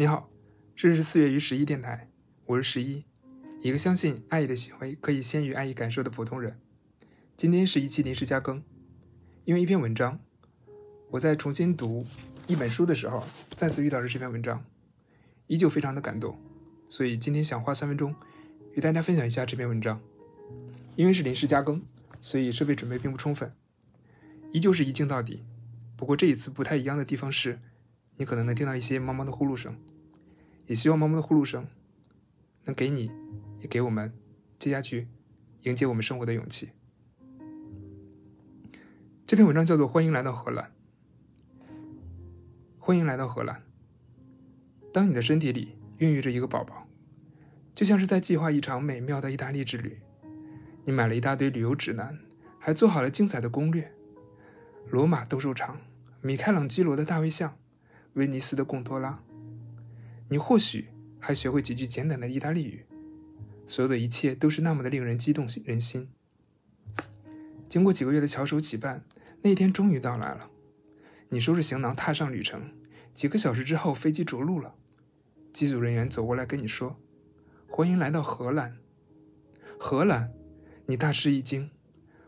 你好，这是四月于十一电台，我是十一，一个相信爱意的行为可以先于爱意感受的普通人。今天是一期临时加更，因为一篇文章，我在重新读一本书的时候，再次遇到了这篇文章，依旧非常的感动，所以今天想花三分钟与大家分享一下这篇文章。因为是临时加更，所以设备准备并不充分，依旧是一镜到底。不过这一次不太一样的地方是，你可能能听到一些猫猫的呼噜声。也希望猫猫的呼噜声能给你，也给我们接下去迎接我们生活的勇气。这篇文章叫做《欢迎来到荷兰》。欢迎来到荷兰。当你的身体里孕育着一个宝宝，就像是在计划一场美妙的意大利之旅。你买了一大堆旅游指南，还做好了精彩的攻略：罗马斗兽场、米开朗基罗的大卫像、威尼斯的贡多拉。你或许还学会几句简短的意大利语，所有的一切都是那么的令人激动人心。经过几个月的翘首企盼，那一天终于到来了。你收拾行囊，踏上旅程。几个小时之后，飞机着陆了。机组人员走过来跟你说：“欢迎来到荷兰。”荷兰，你大吃一惊。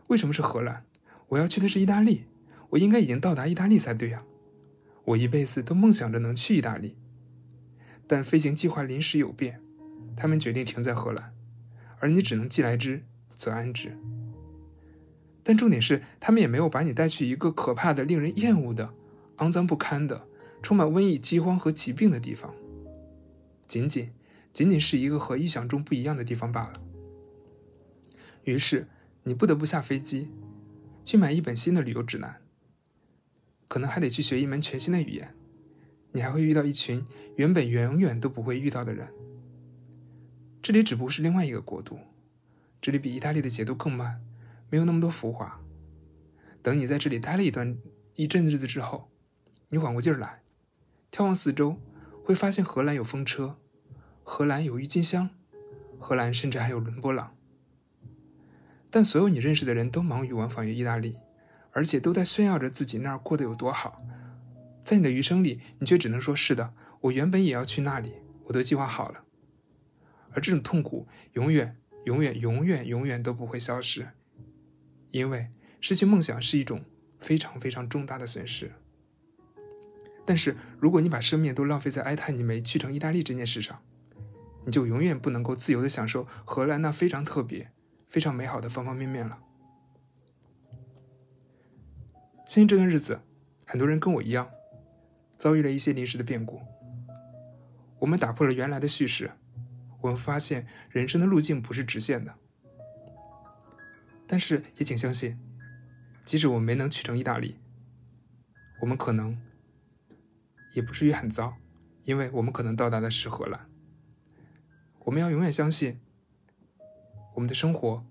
为什么是荷兰？我要去的是意大利。我应该已经到达意大利才对呀。我一辈子都梦想着能去意大利。但飞行计划临时有变，他们决定停在荷兰，而你只能既来之则安之。但重点是，他们也没有把你带去一个可怕的、令人厌恶的、肮脏不堪的、充满瘟疫、饥荒和疾病的地方，仅仅仅仅是一个和预想中不一样的地方罢了。于是，你不得不下飞机，去买一本新的旅游指南，可能还得去学一门全新的语言。你还会遇到一群原本永远都不会遇到的人。这里只不过是另外一个国度，这里比意大利的节奏更慢，没有那么多浮华。等你在这里待了一段一阵日子之后，你缓过劲儿来，眺望四周，会发现荷兰有风车，荷兰有郁金香，荷兰甚至还有伦勃朗。但所有你认识的人都忙于往返于意大利，而且都在炫耀着自己那儿过得有多好。在你的余生里，你却只能说：“是的，我原本也要去那里，我都计划好了。”而这种痛苦永远、永远、永远、永远都不会消失，因为失去梦想是一种非常非常重大的损失。但是，如果你把生命都浪费在哀叹你没去成意大利这件事上，你就永远不能够自由的享受荷兰那非常特别、非常美好的方方面面了。相信这段日子，很多人跟我一样。遭遇了一些临时的变故，我们打破了原来的叙事，我们发现人生的路径不是直线的。但是也请相信，即使我们没能去成意大利，我们可能也不至于很糟，因为我们可能到达的是荷兰。我们要永远相信，我们的生活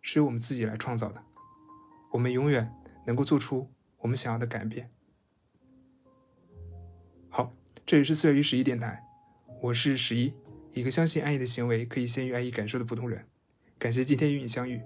是由我们自己来创造的，我们永远能够做出我们想要的改变。好这里是四月与十一电台，我是十一，一个相信爱意的行为可以先于爱意感受的普通人。感谢今天与你相遇。